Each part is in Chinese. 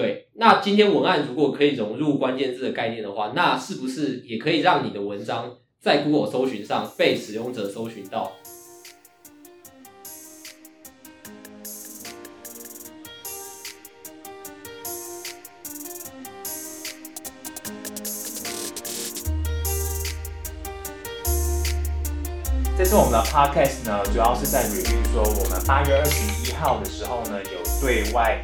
对，那今天文案如果可以融入关键字的概念的话，那是不是也可以让你的文章在 Google 搜寻上被使用者搜寻到？这次我们的 podcast 呢，主要是在 review 说，我们八月二十一号的时候呢，有对外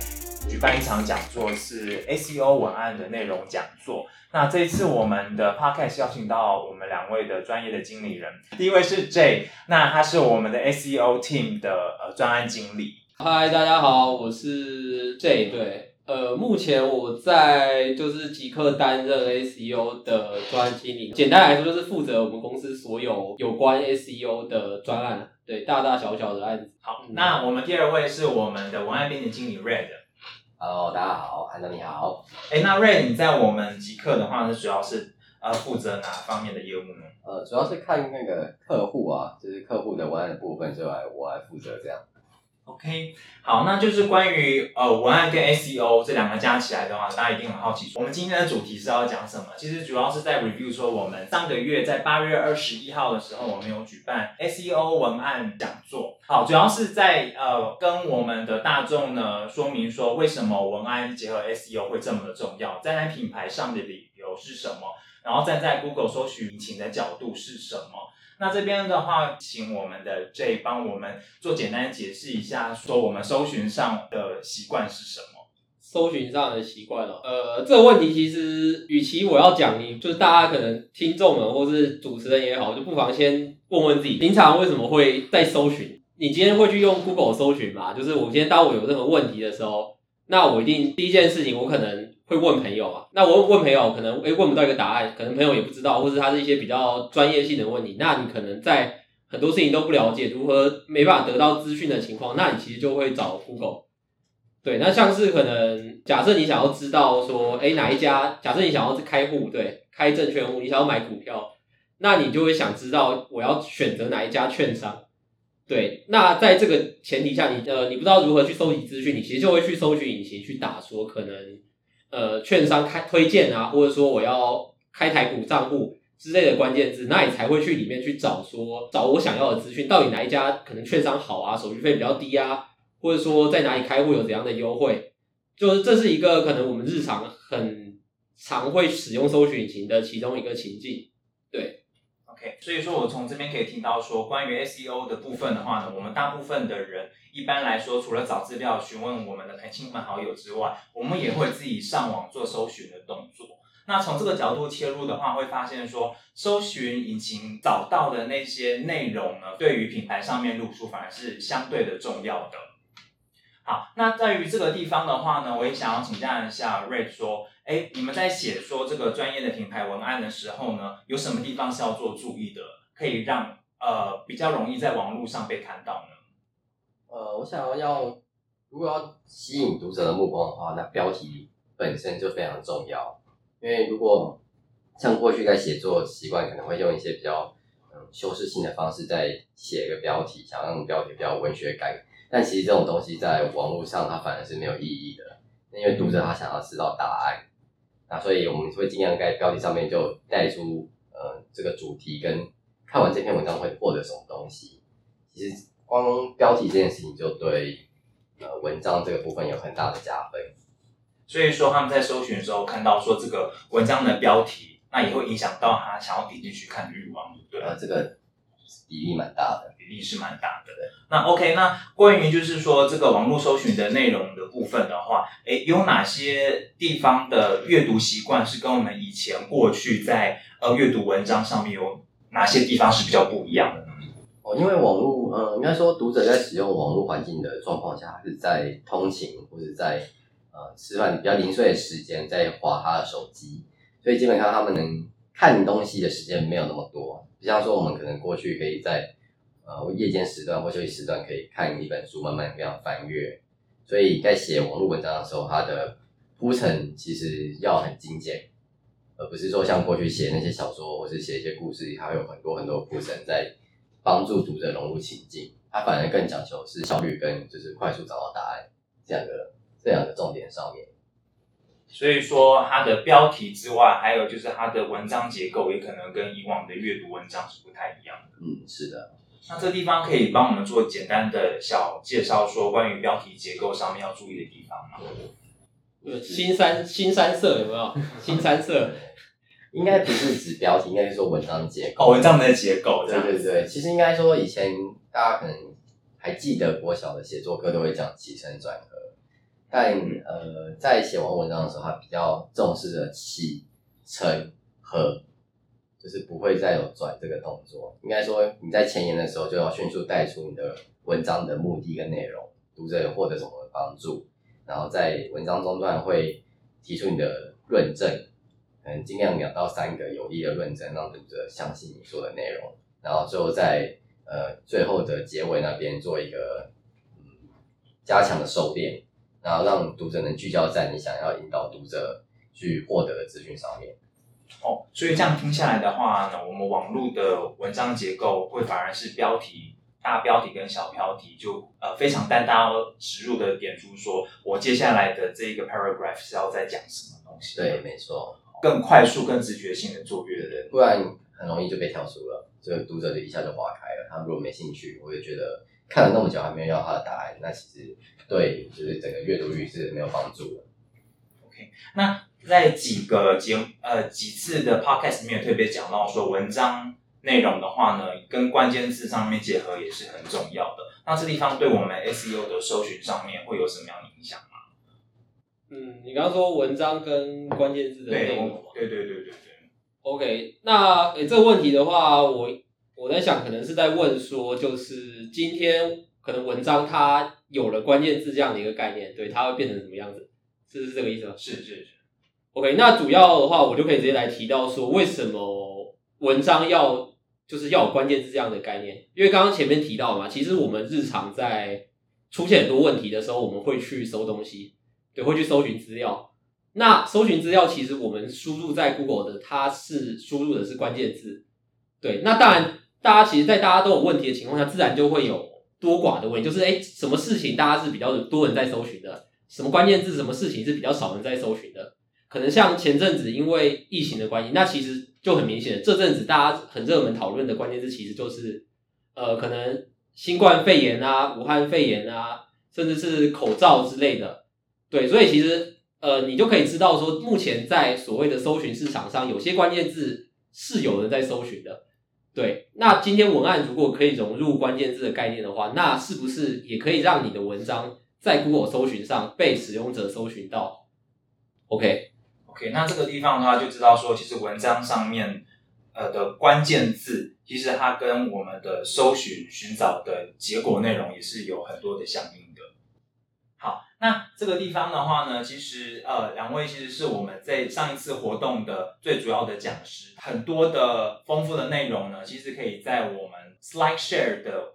举办一场讲座，是 SEO 文案的内容讲座。那这一次我们的 podcast 邀请到我们两位的专业的经理人，第一位是 J，那他是我们的 SEO team 的呃专案经理。嗨，大家好，我是 J，对。呃，目前我在就是即刻担任 SEO 的专案经理，简单来说就是负责我们公司所有有关 SEO 的专案，对，大大小小的案子。好，那我们第二位是我们的文案编辑经理 Red。Hello，大家好，安东你好。哎，那 Ray，你在我们极客的话，是主要是呃负责哪方面的业务呢？呃，主要是看那个客户啊，就是客户的文案的部分，就来我来负责这样。OK，好，那就是关于呃文案跟 SEO 这两个加起来的话，大家一定很好奇，我们今天的主题是要讲什么？其实主要是在 review 说，我们上个月在八月二十一号的时候，我们有举办 SEO 文案讲座。好，主要是在呃跟我们的大众呢说明说，为什么文案结合 SEO 会这么的重要，站在品牌上的理由是什么，然后站在 Google 搜寻引擎的角度是什么。那这边的话，请我们的 J 帮我们做简单解释一下，说我们搜寻上的习惯是什么？搜寻上的习惯哦，呃，这个问题其实，与其我要讲，你就是大家可能听众们或是主持人也好，就不妨先问问自己，平常为什么会在搜寻？你今天会去用 Google 搜寻吗？就是我今天当我有任何问题的时候，那我一定第一件事情，我可能。会问朋友啊，那我问朋友，可能诶问不到一个答案，可能朋友也不知道，或者他是一些比较专业性的问题，那你可能在很多事情都不了解，如何没办法得到资讯的情况，那你其实就会找 Google。对，那像是可能假设你想要知道说，诶哪一家，假设你想要开户，对，开证券户，你想要买股票，那你就会想知道我要选择哪一家券商。对，那在这个前提下，你呃你不知道如何去搜集资讯，你其实就会去搜寻引擎去打说可能。呃，券商开推荐啊，或者说我要开台股账户之类的关键字，那你才会去里面去找说找我想要的资讯，到底哪一家可能券商好啊，手续费比较低啊，或者说在哪里开户有怎样的优惠，就是这是一个可能我们日常很常会使用搜寻引擎的其中一个情境，对。所以说我从这边可以听到说，关于 SEO 的部分的话呢，我们大部分的人一般来说，除了找资料、询问我们的亲朋好友之外，我们也会自己上网做搜寻的动作。那从这个角度切入的话，会发现说，搜寻引擎找到的那些内容呢，对于品牌上面露出反而是相对的重要的。好，那在于这个地方的话呢，我也想要请教一下瑞说。哎，你们在写说这个专业的品牌文案的时候呢，有什么地方是要做注意的，可以让呃比较容易在网络上被看到呢？呃，我想要如果要吸引读者的目光的话，那标题本身就非常重要。因为如果像过去在写作习惯，可能会用一些比较嗯修饰性的方式在写一个标题，想让标题比较文学感，但其实这种东西在网络上它反而是没有意义的，因为读者他想要知道答案。那所以我们会尽量在标题上面就带出呃这个主题跟看完这篇文章会获得什么东西。其实光标题这件事情就对呃文章这个部分有很大的加分。所以说他们在搜寻的时候看到说这个文章的标题，那也会影响到他想要点进去看的欲望，对呃，这个比例蛮大的。比例是蛮大的。那 OK，那关于就是说这个网络搜寻的内容的部分的话，诶，有哪些地方的阅读习惯是跟我们以前过去在呃阅读文章上面有哪些地方是比较不一样的呢？哦，因为网络，呃，应该说读者在使用网络环境的状况下，是在通勤或者在呃吃饭比较零碎的时间在划他的手机，所以基本上他们能看东西的时间没有那么多，不像说我们可能过去可以在呃，夜间时段或休息时段可以看一本书，慢慢这样翻阅。所以在写网络文章的时候，它的铺陈其实要很精简，而不是说像过去写那些小说或是写一些故事，它会有很多很多铺陈在帮助读者融入情境。它反而更讲求是效率跟就是快速找到答案这样的这两个重点上面。所以说它的标题之外，还有就是它的文章结构也可能跟以往的阅读文章是不太一样的。嗯，是的。那这地方可以帮我们做简单的小介绍，说关于标题结构上面要注意的地方吗？呃，新三新三色有没有？新三色应该不是指标题，应该是说文章结构。哦，文章的结构对对对，其实应该说以前大家可能还记得国小的写作课都会讲起承转合，但呃，在写完文章的时候，他比较重视的起承合，就是不会再有转这个动作。应该说你在前言的时候就要迅速带出你的文章的目的跟内容，读者有获得什么帮助，然后在文章中段会提出你的论证，可能尽量两到三个有力的论证，让读者相信你说的内容，然后最后在呃最后的结尾那边做一个嗯加强的收敛，然后让读者能聚焦在你想要引导读者去获得的资讯上面。哦，所以这样听下来的话呢，我们网络的文章结构会反而是标题、大标题跟小标题就呃非常单刀直入的点出说，我接下来的这一个 paragraph 是要在讲什么东西，对，，没错，更快速、更直觉性的做阅人。不然很容易就被跳出了，这个读者就一下就划开了。他如果没兴趣，我就觉得看了那么久还没有要他的答案，那其实对就是整个阅读率是没有帮助的。OK，那在几个节呃几次的 podcast 里面有特别讲到说，文章内容的话呢，跟关键字上面结合也是很重要的。那这地方对我们 SEO 的搜寻上面会有什么样的影响吗？嗯，你刚刚说文章跟关键字的内对容嘛，对对对对对。OK，那诶、这个问题的话，我我在想，可能是在问说，就是今天可能文章它有了关键字这样的一个概念，对，它会变成什么样子？是是这个意思吗是是是，？OK，那主要的话，我就可以直接来提到说，为什么文章要就是要有关键字这样的概念？因为刚刚前面提到嘛，其实我们日常在出现很多问题的时候，我们会去搜东西，对，会去搜寻资料。那搜寻资料，其实我们输入在 Google 的，它是输入的是关键字。对，那当然，大家其实，在大家都有问题的情况下，自然就会有多寡的问题，就是哎，诶什么事情大家是比较多人在搜寻的，什么关键字，什么事情是比较少人在搜寻的。可能像前阵子因为疫情的关系，那其实就很明显，这阵子大家很热门讨论的关键字，其实就是呃，可能新冠肺炎啊、武汉肺炎啊，甚至是口罩之类的。对，所以其实呃，你就可以知道说，目前在所谓的搜寻市场上，有些关键字是有人在搜寻的。对，那今天文案如果可以融入关键字的概念的话，那是不是也可以让你的文章在 Google 搜寻上被使用者搜寻到？OK，OK，那这个地方的话就知道说，其实文章上面呃的关键字，其实它跟我们的搜寻寻找的结果内容也是有很多的相应。那这个地方的话呢，其实呃两位其实是我们在上一次活动的最主要的讲师，很多的丰富的内容呢，其实可以在我们 SlideShare 的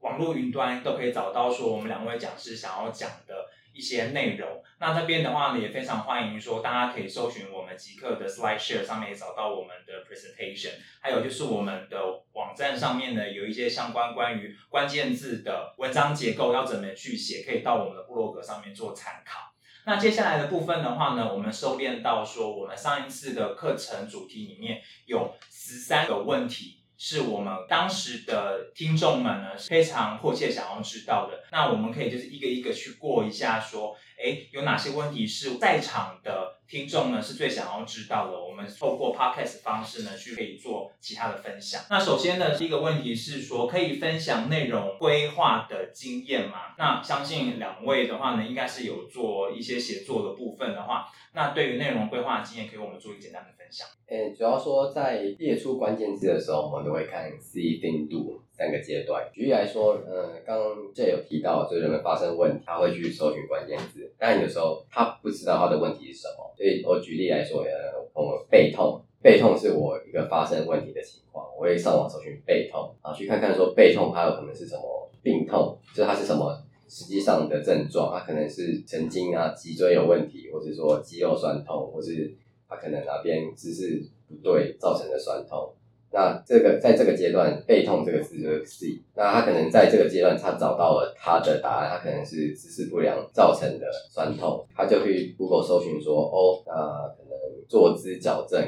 网络云端都可以找到说我们两位讲师想要讲的一些内容。那这边的话呢，也非常欢迎说大家可以搜寻我们极客的 SlideShare 上面也找到我们的 presentation，还有就是我们的网站上面呢有一些相关关于关键字的文章结构要怎么去写，可以到我们的部落格上面做参考。那接下来的部分的话呢，我们收敛到说，我们上一次的课程主题里面有十三个问题，是我们当时的听众们呢非常迫切想要知道的。那我们可以就是一个一个去过一下，说，诶，有哪些问题是在场的听众呢是最想要知道的？我们透过 podcast 方式呢去可以做其他的分享。那首先呢，第一个问题是说，可以分享内容规划的经验吗？那相信两位的话呢，应该是有做一些写作的部分的话，那对于内容规划的经验，可以我们做一个简单的分享。诶，主要说在列出关键字的时候，我们都会看 see、think、do 三个阶段。举例来说，呃，刚刚这有提到，就是人们发生问题，他会去搜寻关键字，但有时候他不知道他的问题是什么。所以我举例来说，呃，我背痛，背痛是我一个发生问题的情况，我会上网搜寻背痛，然后去看看说背痛它有可能是什么病痛，就是它是什么实际上的症状，它可能是神经啊、脊椎有问题，或是说肌肉酸痛，或是它可能哪边姿势不对造成的酸痛。那这个在这个阶段，背痛这个字就是 C。那他可能在这个阶段，他找到了他的答案，他可能是姿势不良造成的酸痛，他就去 Google 搜寻说，哦，那可能坐姿矫正。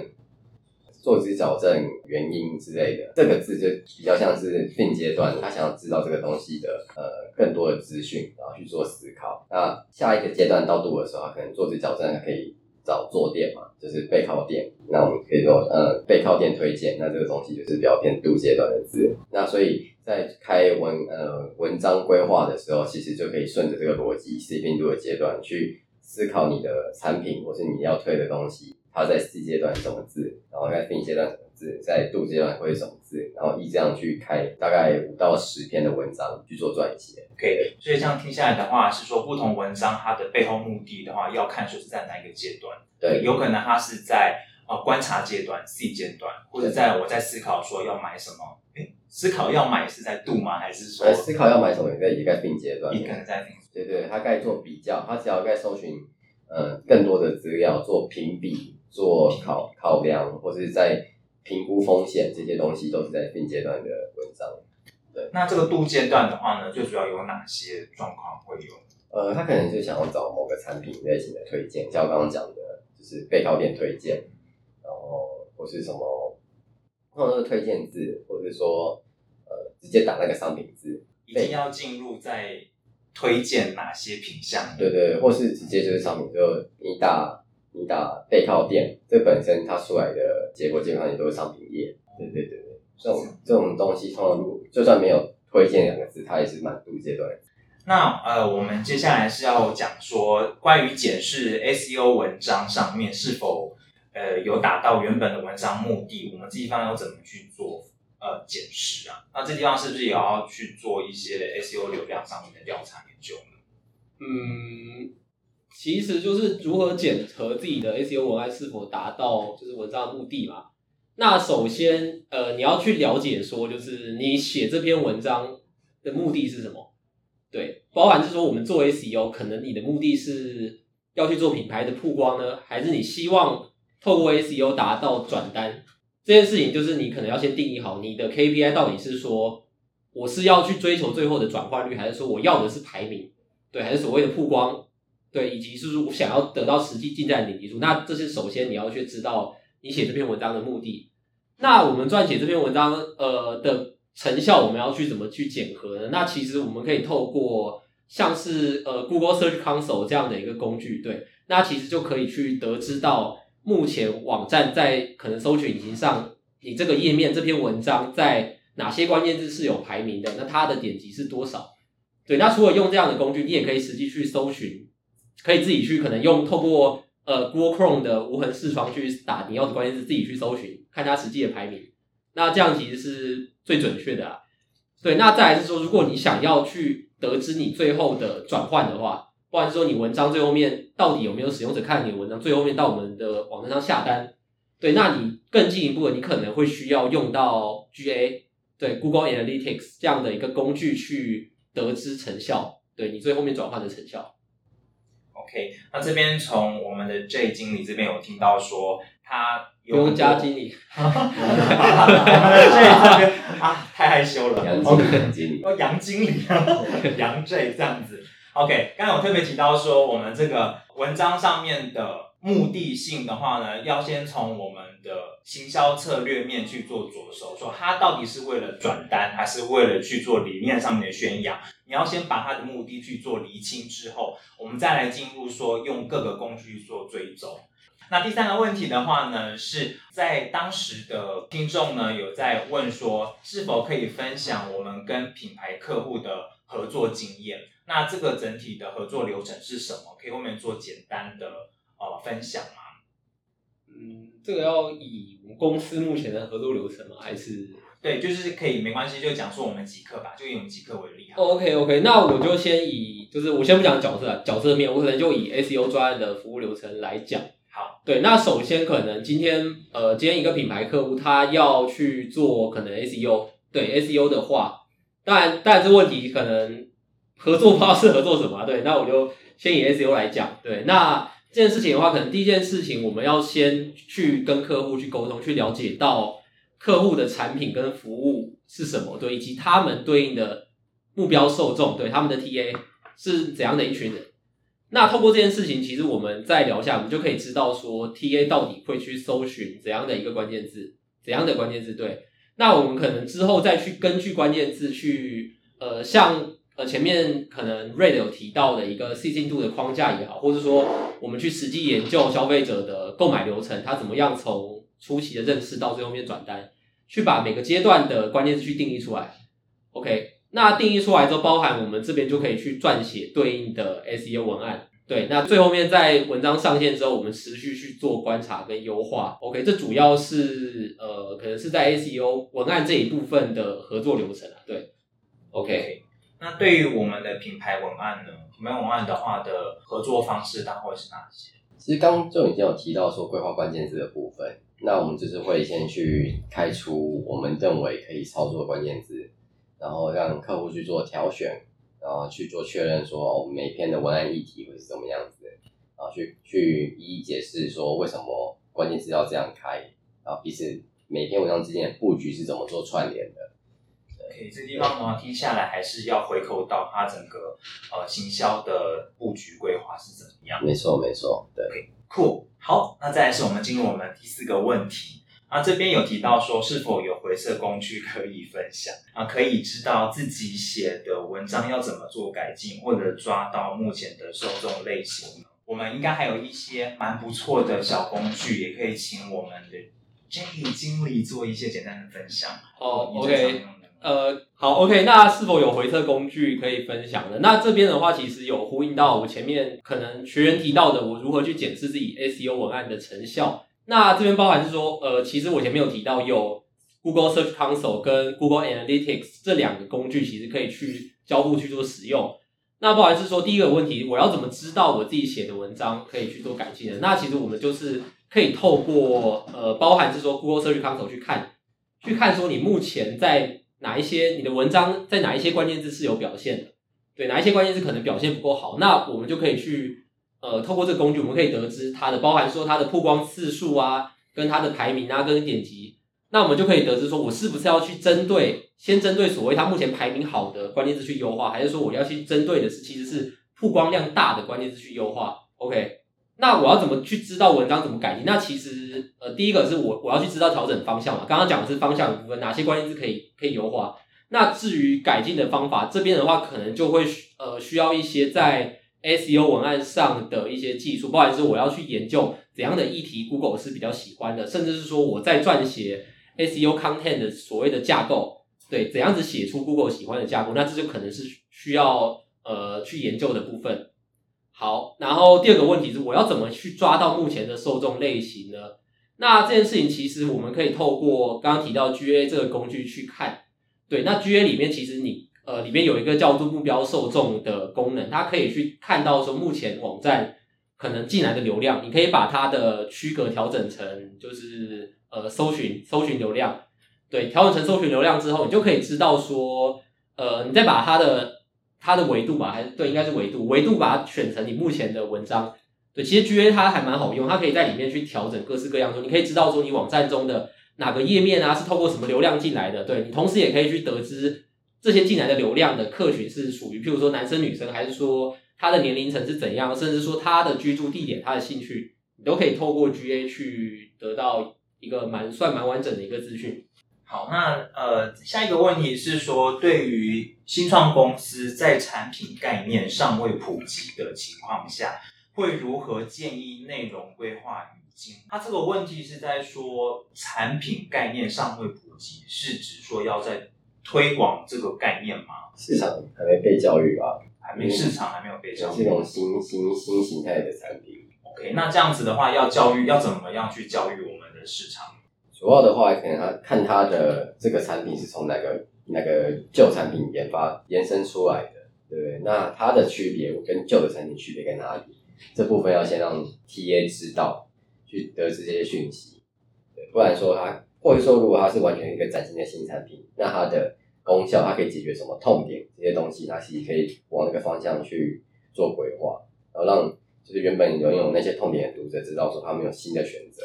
坐姿矫正原因之类的，这个字就比较像是病阶段，他想要知道这个东西的呃更多的资讯，然后去做思考。那下一个阶段到度的时候，他可能坐姿矫正，可以找坐垫嘛，就是背靠垫。那我们可以说呃背靠垫推荐，那这个东西就是比较偏度阶段的字。那所以在开文呃文章规划的时候，其实就可以顺着这个逻辑，C 病度的阶段去思考你的产品或是你要推的东西。它在 C 阶段什么字，然后在 B 阶段什么字，在度阶段会什么字，然后依这样去开大概五到十篇的文章去做撰写。OK，所以这样听下来的话，是说不同文章它的背后目的的话，要看说是在哪一个阶段。对，有可能它是在呃观察阶段 C 阶段，或者在我在思考说要买什么。诶，思考要买是在度吗？还是说思考要买什么也在也在并阶段？也可能在并。对对，他该做比较，他只要该搜寻呃更多的资料做评比。做考考量，或者是在评估风险这些东西，都是在分阶段的文章。对，那这个度阶段的话呢，最主要有哪些状况会有？呃，他可能就想要找某个产品类型的推荐，像我刚刚讲的，就是背靠点推荐，然后或是什么，或者是推荐字，或者是说呃，直接打那个商品字，一定要进入在推荐哪些品项？对对，或是直接就是商品，就你打。你打背靠垫，这本身它出来的结果基本上也都是商品页。对对对对，这种这种东西，通常如就算没有推荐两个字，它也是满足阶段。那呃，我们接下来是要讲说关于检视 SEO 文章上面是否呃有达到原本的文章目的，我们这地方要怎么去做呃检视啊？那这地方是不是也要去做一些 SEO 流量上面的调查研究呢？嗯。其实就是如何检核自己的 SEO 文案是否达到就是文章的目的嘛。那首先，呃，你要去了解说，就是你写这篇文章的目的是什么？对，包含是说我们做 SEO，可能你的目的是要去做品牌的曝光呢，还是你希望透过 SEO 达到转单？这件事情就是你可能要先定义好你的 KPI 到底是说我是要去追求最后的转化率，还是说我要的是排名？对，还是所谓的曝光？对，以及是我想要得到实际进站点击数，那这是首先你要去知道你写这篇文章的目的。那我们撰写这篇文章，呃的成效，我们要去怎么去检核呢？那其实我们可以透过像是呃 Google Search Console 这样的一个工具，对，那其实就可以去得知到目前网站在可能搜索引擎上，你这个页面这篇文章在哪些关键字是有排名的，那它的点击是多少？对，那除了用这样的工具，你也可以实际去搜寻。可以自己去可能用透过呃 Google Chrome 的无痕视窗去打你要的关键字，自己去搜寻，看它实际的排名。那这样其实是最准确的啊。对，那再来是说，如果你想要去得知你最后的转换的话，或者是说你文章最后面到底有没有使用者看你的文章，最后面到我们的网站上下单，对，那你更进一步的，你可能会需要用到 GA，对 Google Analytics 这样的一个工具去得知成效，对你最后面转换的成效。OK，那这边从我们的 J 经理这边有听到说，他不用加经理，我们的 J 这边啊，太害羞了，杨经理，杨经理哦，杨经理，杨 J 这样子。OK，刚才我特别提到说，我们这个文章上面的。目的性的话呢，要先从我们的行销策略面去做着手，说它到底是为了转单，还是为了去做理念上面的宣扬？你要先把它的目的去做厘清之后，我们再来进入说用各个工具做追踪。那第三个问题的话呢，是在当时的听众呢有在问说，是否可以分享我们跟品牌客户的合作经验？那这个整体的合作流程是什么？可以后面做简单的。哦，分享吗？嗯，这个要以我们公司目前的合作流程吗？还是对，就是可以，没关系，就讲说我们极客吧，就以我们极客为例。OK OK，那我就先以，就是我先不讲角色，角色面，我可能就以 SEO 专案的服务流程来讲。好，对，那首先可能今天，呃，今天一个品牌客户他要去做可能 SEO，对 SEO 的话，当然，当然这问题可能合作不知道是合作什么，对，那我就先以 SEO 来讲，对，那。这件事情的话，可能第一件事情，我们要先去跟客户去沟通，去了解到客户的产品跟服务是什么，对，以及他们对应的目标受众，对他们的 TA 是怎样的一群人。那透过这件事情，其实我们再聊一下，我们就可以知道说 TA 到底会去搜寻怎样的一个关键字，怎样的关键字。对，那我们可能之后再去根据关键字去，呃，像呃前面可能 Red 有提到的一个细进度的框架也好，或者说我们去实际研究消费者的购买流程，他怎么样从初期的认识到最后面转单，去把每个阶段的关键字去定义出来。OK。那定义出来之后，包含我们这边就可以去撰写对应的 SEO 文案。对，那最后面在文章上线之后，我们持续去做观察跟优化。OK，这主要是呃，可能是在 SEO 文案这一部分的合作流程啊。对，OK。那对于我们的品牌文案呢？品牌文案的话的合作方式，大概会是哪些？其实刚就已经有提到说规划关键字的部分，那我们就是会先去开出我们认为可以操作的关键字。然后让客户去做挑选，然后去做确认，说每篇的文案议题会是什么样子的，然后去去一一解释说为什么关键字要这样开，然后彼此每篇文章之间的布局是怎么做串联的。OK，这地方的话听下来还是要回扣到它整个呃行销的布局规划是怎么样。没错，没错，对。Cool，好，那再来是我们进入我们第四个问题。啊，这边有提到说是否有回测工具可以分享啊？可以知道自己写的文章要怎么做改进，或者抓到目前的受众类型。我们应该还有一些蛮不错的小工具，也可以请我们的 Jenny 经理做一些简单的分享。哦，OK，呃，好，OK，那是否有回测工具可以分享的？那这边的话，其实有呼应到我前面可能学员提到的，我如何去检视自己 SEO 文案的成效。那这边包含是说，呃，其实我前面有提到有 Google Search Console 跟 Google Analytics 这两个工具，其实可以去交互去做使用。那包含是说，第一个问题，我要怎么知道我自己写的文章可以去做改进的？那其实我们就是可以透过呃，包含是说 Google Search Console 去看，去看说你目前在哪一些你的文章在哪一些关键字是有表现的，对，哪一些关键字可能表现不够好，那我们就可以去。呃，透过这个工具，我们可以得知它的包含说它的曝光次数啊，跟它的排名啊，跟点击，那我们就可以得知说，我是不是要去针对先针对所谓它目前排名好的关键字去优化，还是说我要去针对的是其实是曝光量大的关键字去优化？OK，那我要怎么去知道文章怎么改进？那其实呃，第一个是我我要去知道调整方向嘛，刚刚讲的是方向的部分，哪些关键字可以可以优化？那至于改进的方法这边的话，可能就会呃需要一些在。SEO 文案上的一些技术，不管是我要去研究怎样的议题，Google 是比较喜欢的，甚至是说我在撰写 SEO content 的所谓的架构，对，怎样子写出 Google 喜欢的架构，那这就可能是需要呃去研究的部分。好，然后第二个问题是，我要怎么去抓到目前的受众类型呢？那这件事情其实我们可以透过刚刚提到 GA 这个工具去看，对，那 GA 里面其实你。呃，里面有一个叫做目标受众的功能，它可以去看到说目前网站可能进来的流量，你可以把它的区隔调整成就是呃搜寻搜寻流量，对，调整成搜寻流量之后，你就可以知道说，呃，你再把它的它的维度吧，还是对，应该是维度，维度把它选成你目前的文章，对，其实 GA 它还蛮好用，它可以在里面去调整各式各样的，你可以知道说你网站中的哪个页面啊是透过什么流量进来的，对你同时也可以去得知。这些进来的流量的客群是属于，譬如说男生女生，还是说他的年龄层是怎样，甚至说他的居住地点、他的兴趣，你都可以透过 GA 去得到一个蛮算蛮完整的一个资讯。好，那呃，下一个问题是说，对于新创公司在产品概念尚未普及的情况下，会如何建议内容规划语境？他这个问题是在说产品概念尚未普及，是指说要在推广这个概念吗？市场还没被教育吧？还没市场还没有被教育。这种新新新形态的产品。OK，那这样子的话，要教育要怎么样去教育我们的市场？主要的话，可能他看他的这个产品是从哪个那个旧产品研发延伸出来的，对？那它的区别跟旧的产品区别在哪里？这部分要先让 TA 知道，去得知这些讯息。对，不然说他。或者说，如果它是完全一个崭新的新产品，那它的功效，它可以解决什么痛点这些东西，它其实可以往那个方向去做规划，然后让就是原本拥有那些痛点的读者知道说他们有新的选择。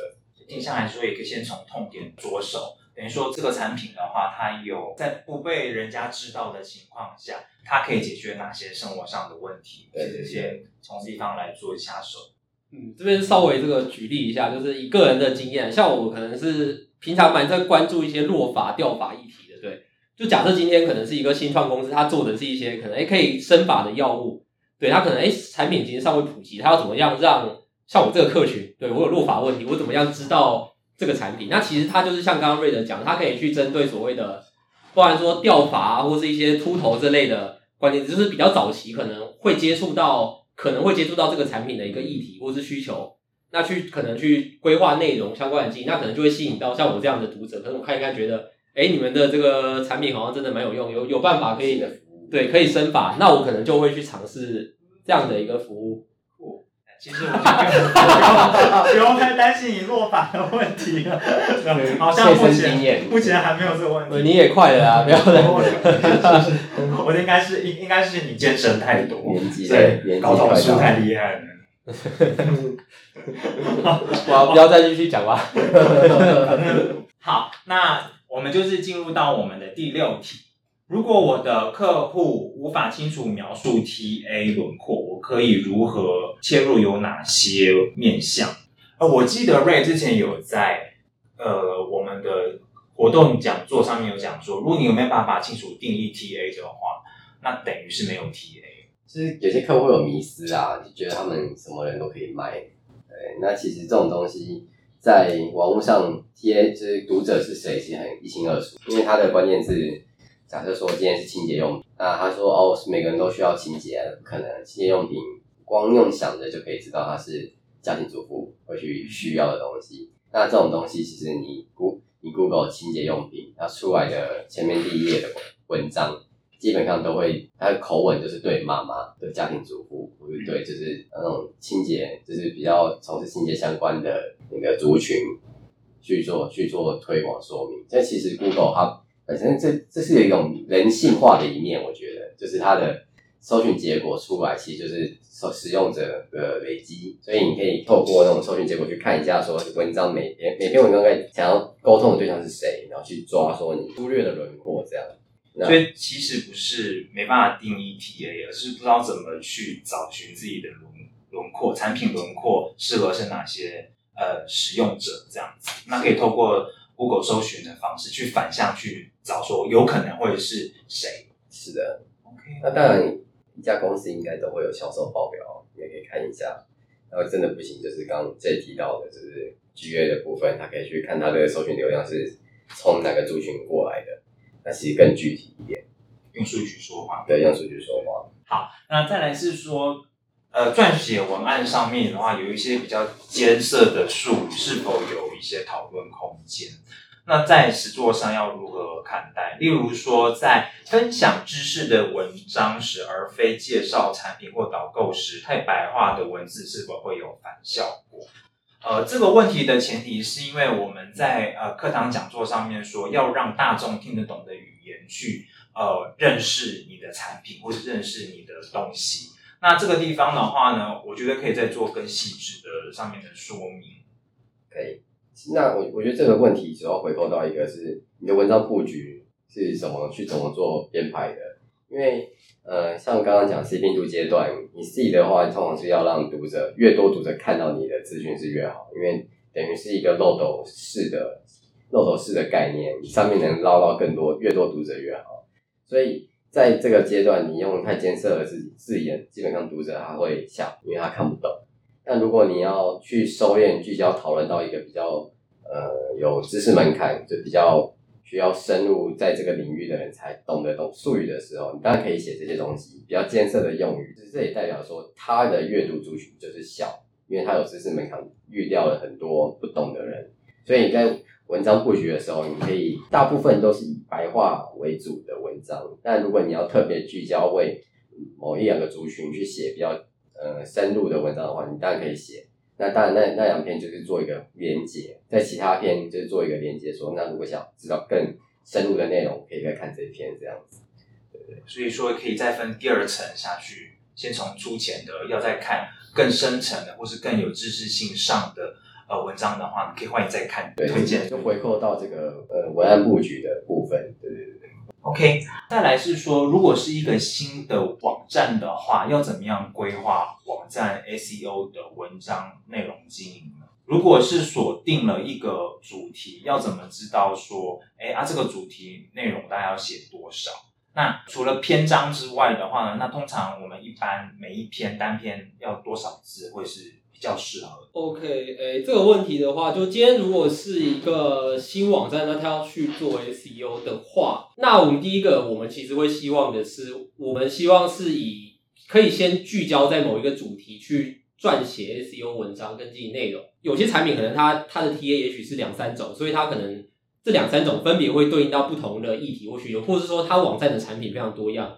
听下来说，也可以先从痛点着手，等于说这个产品的话，它有在不被人家知道的情况下，它可以解决哪些生活上的问题？对对对先从地方来做下手。嗯，这边稍微这个举例一下，就是以个人的经验，像我可能是平常蛮在关注一些落法、掉法议题的，对。就假设今天可能是一个新创公司，它做的是一些可能诶可以生发的药物，对它可能诶产品已经尚未普及，它要怎么样让像我这个客群，对我有落法问题，我怎么样知道这个产品？那其实它就是像刚刚瑞德讲，它可以去针对所谓的，不然说掉发啊，或是一些秃头这类的关键字，就是比较早期可能会接触到，可能会接触到这个产品的一个议题或是需求，那去可能去规划内容相关的经营，那可能就会吸引到像我这样的读者，可能我看一看觉得。哎，你们的这个产品好像真的蛮有用，有有办法可以对可以生发，那我可能就会去尝试这样的一个服务。其实我就不用不用太担心你落法的问题了，好像 目前目前还没有这个问题。你也快了啊，不要再问。我应该是应应该是你健身太多，对高头数太厉害了。我不要再继续讲吧。好，那。我们就是进入到我们的第六题。如果我的客户无法清楚描述 TA 轮廓，我可以如何切入？有哪些面向？呃，我记得 Ray 之前有在呃我们的活动讲座上面有讲说，如果你有没有办法清楚定义 TA 的话，那等于是没有 TA。就是有些客户有迷思啊，就觉得他们什么人都可以卖。对，那其实这种东西。在网络上 TA，就是读者是谁，其实很一清二楚。因为他的关键字，假设说今天是清洁用品，那他说哦，是每个人都需要清洁，不可能。清洁用品光用想着就可以知道它是家庭主妇会去需要的东西。那这种东西，其实你 Go 你 Google 清洁用品，它出来的前面第一页的文章。基本上都会，他的口吻就是对妈妈的家庭主妇，或者对就是那种清洁，就是比较从事清洁相关的那个族群去做去做推广说明。但其实 Google 它本身这这是有一种人性化的一面，我觉得就是它的搜寻结果出来，其实就是受使用者的累积，所以你可以透过那种搜寻结果去看一下，说文章每篇每篇文章在想要沟通的对象是谁，然后去抓说你忽略的轮廓这样。所以其实不是没办法定义 TA，而是不知道怎么去找寻自己的轮轮廓，产品轮廓适合是哪些呃使用者这样子。那可以透过 Google 搜寻的方式去反向去找，说有可能会是谁。是的，OK。那当然一家公司应该都会有销售报表，你也可以看一下。然后真的不行，就是刚刚这提到的，就是 GA 的部分，他可以去看他的搜寻流量是从哪个族群过来的。那其实更具体一点，用数据说话。对，用数据说话。好，那再来是说，呃，撰写文案上面的话，有一些比较艰涩的术语，是否有一些讨论空间？那在实作上要如何看待？例如说，在分享知识的文章时，而非介绍产品或导购时，太白话的文字是否会有反效果？呃，这个问题的前提是因为我们在呃课堂讲座上面说，要让大众听得懂的语言去呃认识你的产品或者认识你的东西。那这个地方的话呢，我觉得可以再做更细致的上面的说明。可以。那我我觉得这个问题主要回扣到一个是你的文章布局是怎么去怎么做编排的，因为。呃，像刚刚讲 C 病毒阶段，你 C 的话，通常是要让读者越多读者看到你的资讯是越好，因为等于是一个漏斗式的漏斗式的概念，你上面能捞到更多，越多读者越好。所以在这个阶段，你用太艰涩的字字眼，基本上读者他会笑，因为他看不懂。但如果你要去收敛聚焦讨论到一个比较呃有知识门槛，就比较。需要深入在这个领域的人才懂得懂术语的时候，你当然可以写这些东西，比较艰涩的用语。就是这也代表说，他的阅读族群就是小，因为他有知识门槛，遇掉了很多不懂的人。所以你在文章布局的时候，你可以大部分都是以白话为主的文章。但如果你要特别聚焦为某一两个族群去写比较呃深入的文章的话，你当然可以写。那当然，那那两篇就是做一个连接，在其他篇就是做一个连接，说那如果想知道更深入的内容，可以再看这一篇这样子，对不对？所以说可以再分第二层下去，先从粗浅的，要再看更深层的，或是更有知识性上的呃文章的话，可以欢迎再看对，推荐。就回扣到这个呃文案布局的部分。OK，再来是说，如果是一个新的网站的话，要怎么样规划网站 SEO 的文章内容经营呢？如果是锁定了一个主题，要怎么知道说，哎啊，这个主题内容大概要写多少？那除了篇章之外的话呢，那通常我们一般每一篇单篇要多少字会是较适合？OK，诶、这个问题的话，就今天如果是一个新网站，那他要去做 SEO 的话，那我们第一个，我们其实会希望的是，我们希望是以可以先聚焦在某一个主题去撰写 SEO 文章跟经营内容。有些产品可能它它的 TA 也许是两三种，所以它可能这两三种分别会对应到不同的议题或需求，或者是说它网站的产品非常多样。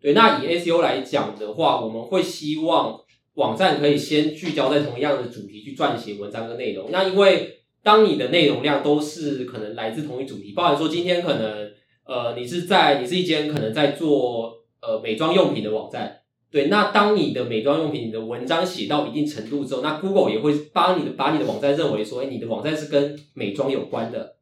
对，那以 SEO 来讲的话，我们会希望网站可以先聚焦在同一样的主题去撰写文章跟内容。那因为当你的内容量都是可能来自同一主题，包含说今天可能呃你是在你是一间可能在做呃美妆用品的网站，对，那当你的美妆用品你的文章写到一定程度之后，那 Google 也会帮你的把你的网站认为说，哎，你的网站是跟美妆有关的。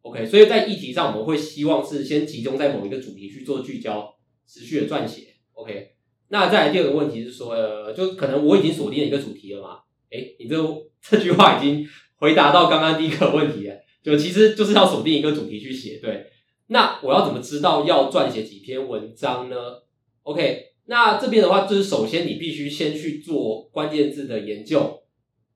OK，所以在议题上我们会希望是先集中在某一个主题去做聚焦，持续的撰写。OK，那再来第二个问题是说，呃，就可能我已经锁定了一个主题了嘛？哎，你这这句话已经回答到刚刚第一个问题了，就其实就是要锁定一个主题去写。对，那我要怎么知道要撰写几篇文章呢？OK，那这边的话，就是首先你必须先去做关键字的研究，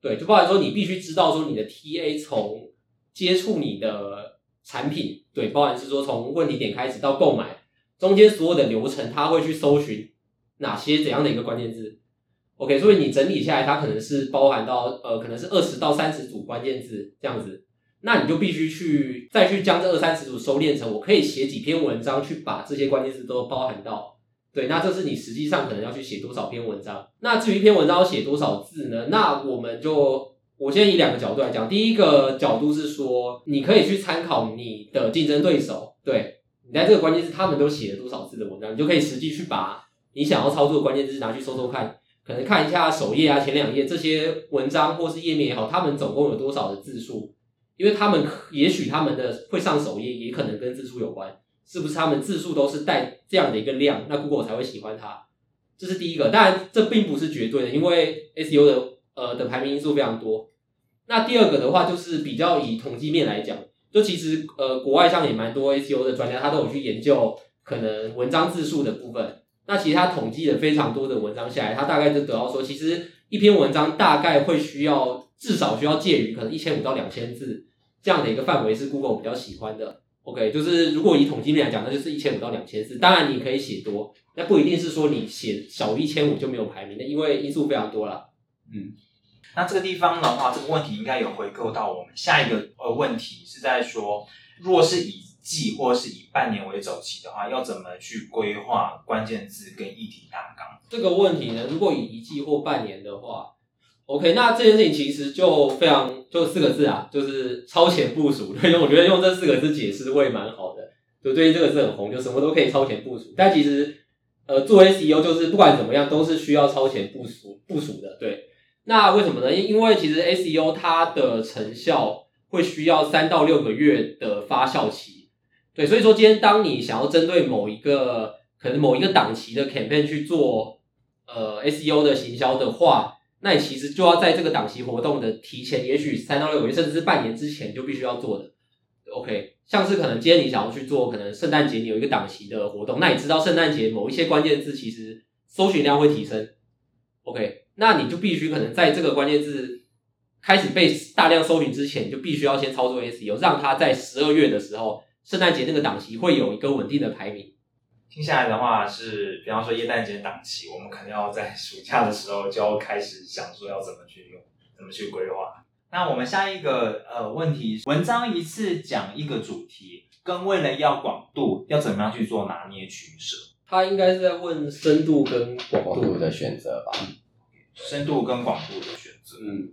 对，就包含说你必须知道说你的 TA 从接触你的产品，对，包含是说从问题点开始到购买。中间所有的流程，他会去搜寻哪些怎样的一个关键字。OK，所以你整理下来，它可能是包含到呃，可能是二十到三十组关键字这样子。那你就必须去再去将这二三十组收敛成，我可以写几篇文章去把这些关键字都包含到。对，那这是你实际上可能要去写多少篇文章。那至于一篇文章要写多少字呢？那我们就我先以两个角度来讲。第一个角度是说，你可以去参考你的竞争对手，对。你在这个关键字，他们都写了多少字的文章，你就可以实际去把你想要操作的关键字拿去搜搜看，可能看一下首页啊、前两页这些文章或是页面也好，他们总共有多少的字数，因为他们也许他们的会上首页，也可能跟字数有关，是不是他们字数都是带这样的一个量，那 Google 才会喜欢它，这是第一个。当然，这并不是绝对的，因为 SEO 的呃的排名因素非常多。那第二个的话，就是比较以统计面来讲。就其实呃，国外上也蛮多 SEO 的专家，他都有去研究可能文章字数的部分。那其实他统计了非常多的文章下来，他大概就得到说，其实一篇文章大概会需要至少需要介于可能一千五到两千字这样的一个范围是 Google 比较喜欢的。OK，就是如果以统计面来讲，那就是一千五到两千字。当然你可以写多，那不一定是说你写小于一千五就没有排名的，因为因素非常多了。嗯。那这个地方的话，这个问题应该有回扣到我们下一个呃问题，是在说，若是以季或是以半年为周期的话，要怎么去规划关键字跟议题大纲？这个问题呢，如果以一季或半年的话，OK，那这件事情其实就非常就四个字啊，就是超前部署。对，我觉得用这四个字解释会蛮好的。就最近这个字很红，就什么都可以超前部署。但其实呃，做 SEO 就是不管怎么样都是需要超前部署部署的。对。那为什么呢？因因为其实 SEO 它的成效会需要三到六个月的发酵期，对，所以说今天当你想要针对某一个可能某一个档期的 campaign 去做呃 SEO 的行销的话，那你其实就要在这个档期活动的提前，也许三到六个月，甚至是半年之前就必须要做的。OK，像是可能今天你想要去做，可能圣诞节你有一个档期的活动，那你知道圣诞节某一些关键字其实搜寻量会提升，OK。那你就必须可能在这个关键字开始被大量搜寻之前，你就必须要先操作 SEO，让它在十二月的时候，圣诞节那个档期会有一个稳定的排名。听下来的话是，比方说耶诞节档期，我们可能要在暑假的时候就要开始想说要怎么去用，怎么去规划。那我们下一个呃问题，文章一次讲一个主题，跟为了要广度，要怎么样去做拿捏取舍？他应该是在问深度跟广度广度的选择吧。深度跟广度的选择。嗯，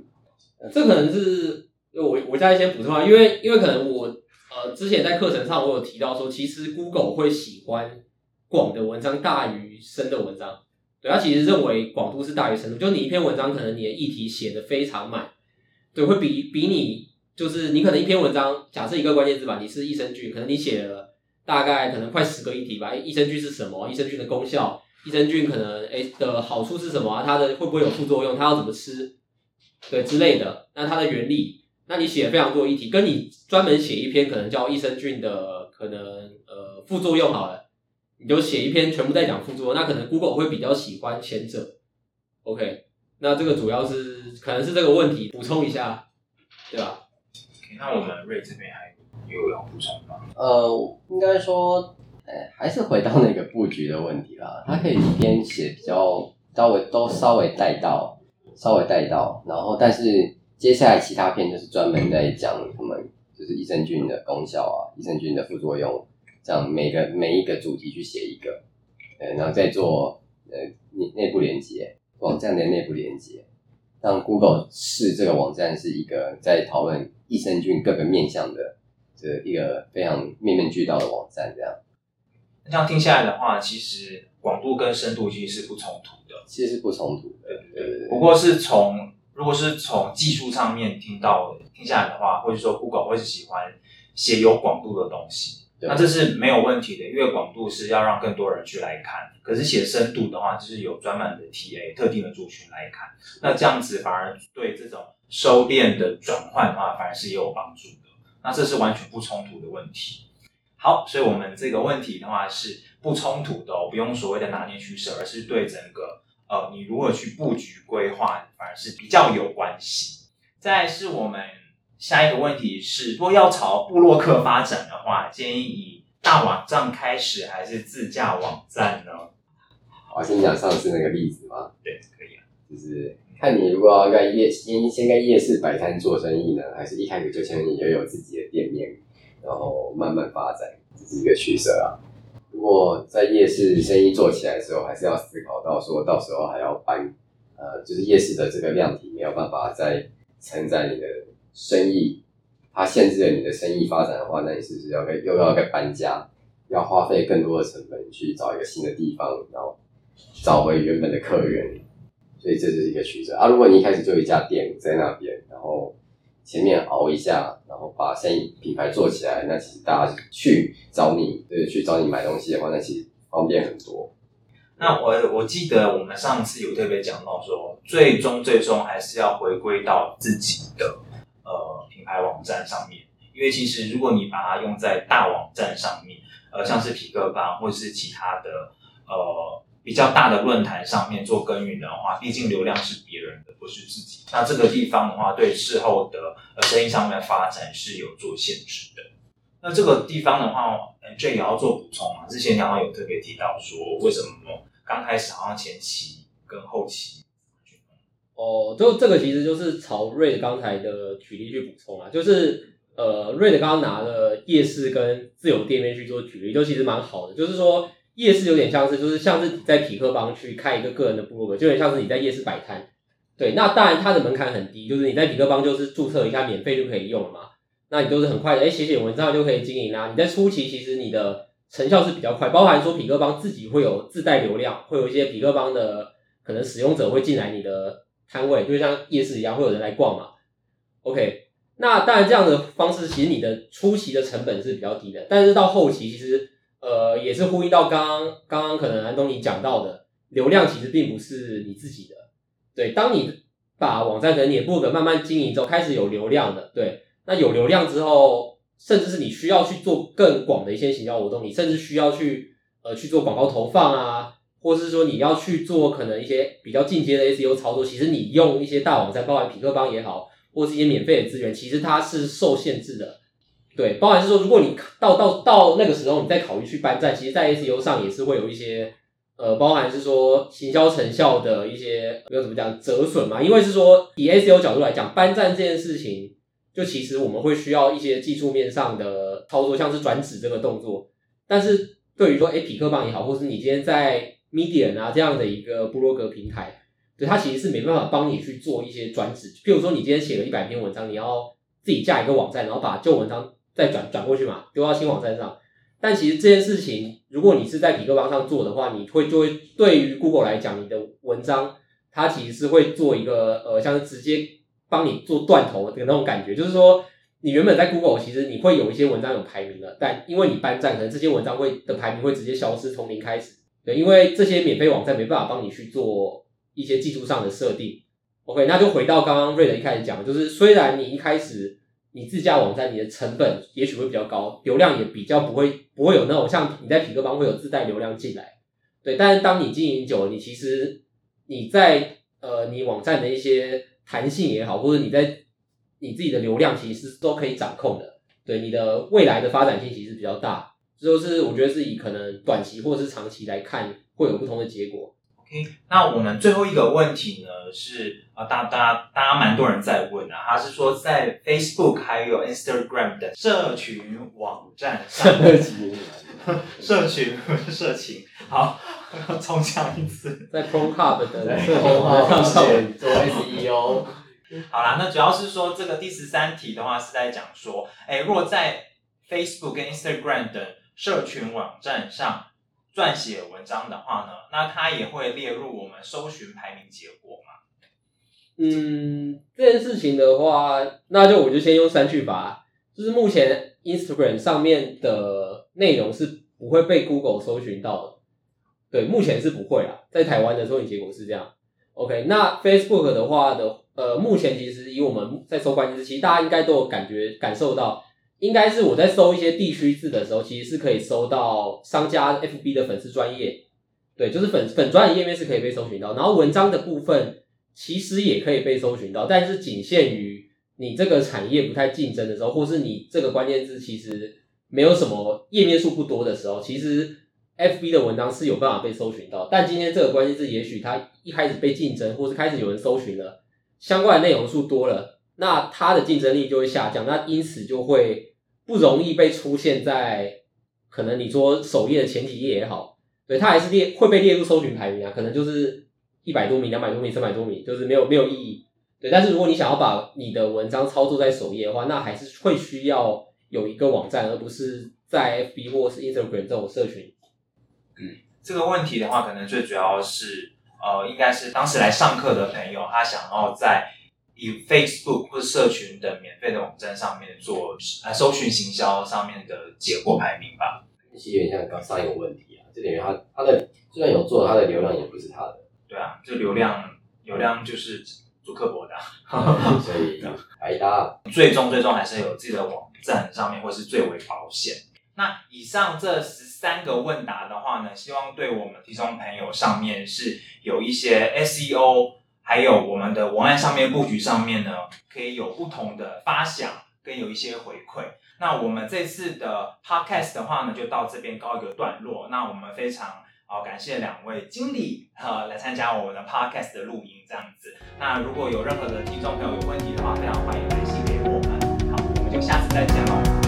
这可能是我我再先补充啊，因为因为可能我呃之前在课程上我有提到说，其实 Google 会喜欢广的文章大于深的文章，对，他其实认为广度是大于深度，就你一篇文章可能你的议题写的非常满，对，会比比你就是你可能一篇文章，假设一个关键字吧，你是益生菌，可能你写了大概可能快十个议题吧，益生菌是什么？益生菌的功效，益生菌可能诶的好处是什么啊？它的会不会有副作用？它要怎么吃？对之类的，那它的原理，那你写了非常多议题，跟你专门写一篇可能叫益生菌的可能呃副作用好了，你就写一篇全部在讲副作用，那可能 Google 会比较喜欢前者。OK，那这个主要是可能是这个问题，补充一下，对吧？OK，那我们瑞这边还有要补充吗？呃，应该说，呃，还是回到那个布局的问题啦。它可以一边写比较稍微都稍微带到，稍微带到，然后但是接下来其他篇就是专门在讲他们就是益生菌的功效啊，益生菌的副作用，这样每个每一个主题去写一个，呃，然后再做呃内内部连接，网站的内部连接，让 Google 视这个网站是一个在讨论益生菌各个面向的。这一个非常面面俱到的网站，这样那这样听下来的话，其实广度跟深度其实是不冲突的。其实是不冲突的。对对对不过是从如果是从技术上面听到听下来的话，或者说 Google 会是喜欢写有广度的东西，那这是没有问题的，因为广度是要让更多人去来看。可是写深度的话，就是有专门的 TA 特定的族群来看，那这样子反而对这种收敛的转换的话，反而是也有帮助的。那这是完全不冲突的问题。好，所以我们这个问题的话是不冲突的、哦，不用所谓的拿捏取舍，而是对整个呃你如何去布局规划，反而是比较有关系。再来是我们下一个问题是，如果要朝布洛克发展的话，建议以大网站开始还是自驾网站呢？我先讲上次那个例子吗，对，可以啊。就是看你如果要在夜先先在夜市摆摊做生意呢，还是一开始就先拥有自己的店面，然后慢慢发展，这是一个取舍啊。如果在夜市生意做起来的时候，还是要思考到说到时候还要搬，呃，就是夜市的这个量体没有办法再承载你的生意，它限制了你的生意发展的话，那你是不是要该又要该搬家，要花费更多的成本去找一个新的地方，然后找回原本的客源？所以这就是一个曲折啊。如果你一开始就有一家店在那边，然后前面熬一下，然后把生意品牌做起来，那其实大家去找你，对，去找你买东西的话，那其实方便很多。那我我记得我们上次有特别讲到说，最终最终还是要回归到自己的呃品牌网站上面，因为其实如果你把它用在大网站上面，呃，像是匹克邦或者是其他的呃比较大的论坛上面做耕耘的话，毕竟流量是别人的，不是自己。那这个地方的话，对事后的呃生意上面发展是有做限制的。那这个地方的话，呃这也要做补充啊。之前你好像有特别提到说，为什么刚开始好像前期跟后期哦，就这个其实就是朝瑞的刚才的举例去补充啊，就是呃，瑞的刚刚拿了夜市跟自有店面去做举例，就其实蛮好的。就是说夜市有点像是，就是像是你在匹克邦去开一个个人的部落格，就有点像是你在夜市摆摊。对，那当然它的门槛很低，就是你在匹克邦就是注册一下，免费就可以用了嘛。那你都是很快的，哎，写写文章就可以经营啦、你在初期其实你的成效是比较快，包含说匹克邦自己会有自带流量，会有一些匹克邦的可能使用者会进来你的摊位，就像夜市一样，会有人来逛嘛。OK，那当然这样的方式，其实你的初期的成本是比较低的，但是到后期其实呃也是呼应到刚刚刚刚可能安东尼讲到的，流量其实并不是你自己的。对，当你把网站可能你的部落格慢慢经营之后，开始有流量的，对，那有流量之后，甚至是你需要去做更广的一些行销活动，你甚至需要去呃去做广告投放啊，或是说你要去做可能一些比较进阶的 SEO 操作，其实你用一些大网站，包含匹克邦也好，或是一些免费的资源，其实它是受限制的。对，包含是说，如果你到到到那个时候，你再考虑去搬站，其实，在 SEO 上也是会有一些呃，包含是说行销成效的一些要怎么讲折损嘛？因为是说以 SEO 角度来讲，搬站这件事情，就其实我们会需要一些技术面上的操作，像是转址这个动作。但是对于说，哎，匹克邦也好，或是你今天在 Medium 啊这样的一个布洛格平台，对它其实是没办法帮你去做一些转址。譬如说，你今天写了一百篇文章，你要自己架一个网站，然后把旧文章再转转过去嘛，丢到新网站上。但其实这件事情，如果你是在比克邦上做的话，你会就会对于 Google 来讲，你的文章它其实是会做一个呃，像是直接帮你做断头的那种感觉，就是说你原本在 Google 其实你会有一些文章有排名的，但因为你搬站，可能这些文章会的排名会直接消失，从零开始。对，因为这些免费网站没办法帮你去做一些技术上的设定。OK，那就回到刚刚瑞德一开始讲，就是虽然你一开始你自家网站你的成本也许会比较高，流量也比较不会不会有那种像你在匹克邦会有自带流量进来，对，但是当你经营久了，你其实你在呃你网站的一些弹性也好，或者你在你自己的流量其实都可以掌控的，对，你的未来的发展性其实比较大，这就是我觉得是以可能短期或者是长期来看会有不同的结果。OK，那我们最后一个问题呢是啊，大大大家蛮多人在问啊，他是说在 Facebook 还有 Instagram 的社群网站上，社群不是社群，好，重讲一次。在 Pro Hub 的对，社群红网站上面，做 SEO，好啦，那主要是说这个第十三题的话是在讲说，哎，如果在 Facebook 跟 Instagram 的社群网站上撰写文章的话呢，那它也会列入我们搜寻排名结果嘛？嗯，这件事情的话，那就我就先用删去法，就是目前 Instagram 上面的内容是不会被 Google 搜寻到的，对，目前是不会啦，在台湾的搜寻结果是这样。OK，那 Facebook 的话的，呃，目前其实以我们在搜关键字，其实大家应该都有感觉感受到，应该是我在搜一些地区字的时候，其实是可以搜到商家 FB 的粉丝专业，对，就是粉粉专的页面是可以被搜寻到，然后文章的部分。其实也可以被搜寻到，但是仅限于你这个产业不太竞争的时候，或是你这个关键字其实没有什么页面数不多的时候，其实 FB 的文章是有办法被搜寻到。但今天这个关键字，也许它一开始被竞争，或是开始有人搜寻了，相关的内容数多了，那它的竞争力就会下降，那因此就会不容易被出现在可能你说首页的前几页也好，对它还是列会被列入搜寻排名啊，可能就是。一百多名、两百多名、三百多名，就是没有没有意义。对，但是如果你想要把你的文章操作在首页的话，那还是会需要有一个网站，而不是在 FB 或是 Instagram 这种社群。嗯这个问题的话，可能最主要是呃，应该是当时来上课的朋友，他想要在以 Facebook 或者社群的免费的网站上面做呃搜寻行销上面的结果排名吧。其实有点像刚上一个问题啊，就等于他他的虽然有做，他的流量也不是他的，对啊，这流量流量就是主克伯的啊、所以 白搭。最终最终还是有自己的网站上面或是最为保险。那以上这十三个问答的话呢，希望对我们听众朋友上面是有一些 SEO，还有我们的文案上面布局上面呢，可以有不同的发想跟有一些回馈。那我们这次的 Podcast 的话呢，就到这边告一个段落。那我们非常好感谢两位经理呃来参加我们的 Podcast 的录音这样子。那如果有任何的听众朋友有问题的话，非常欢迎来信给我们。好，我们就下次再见喽。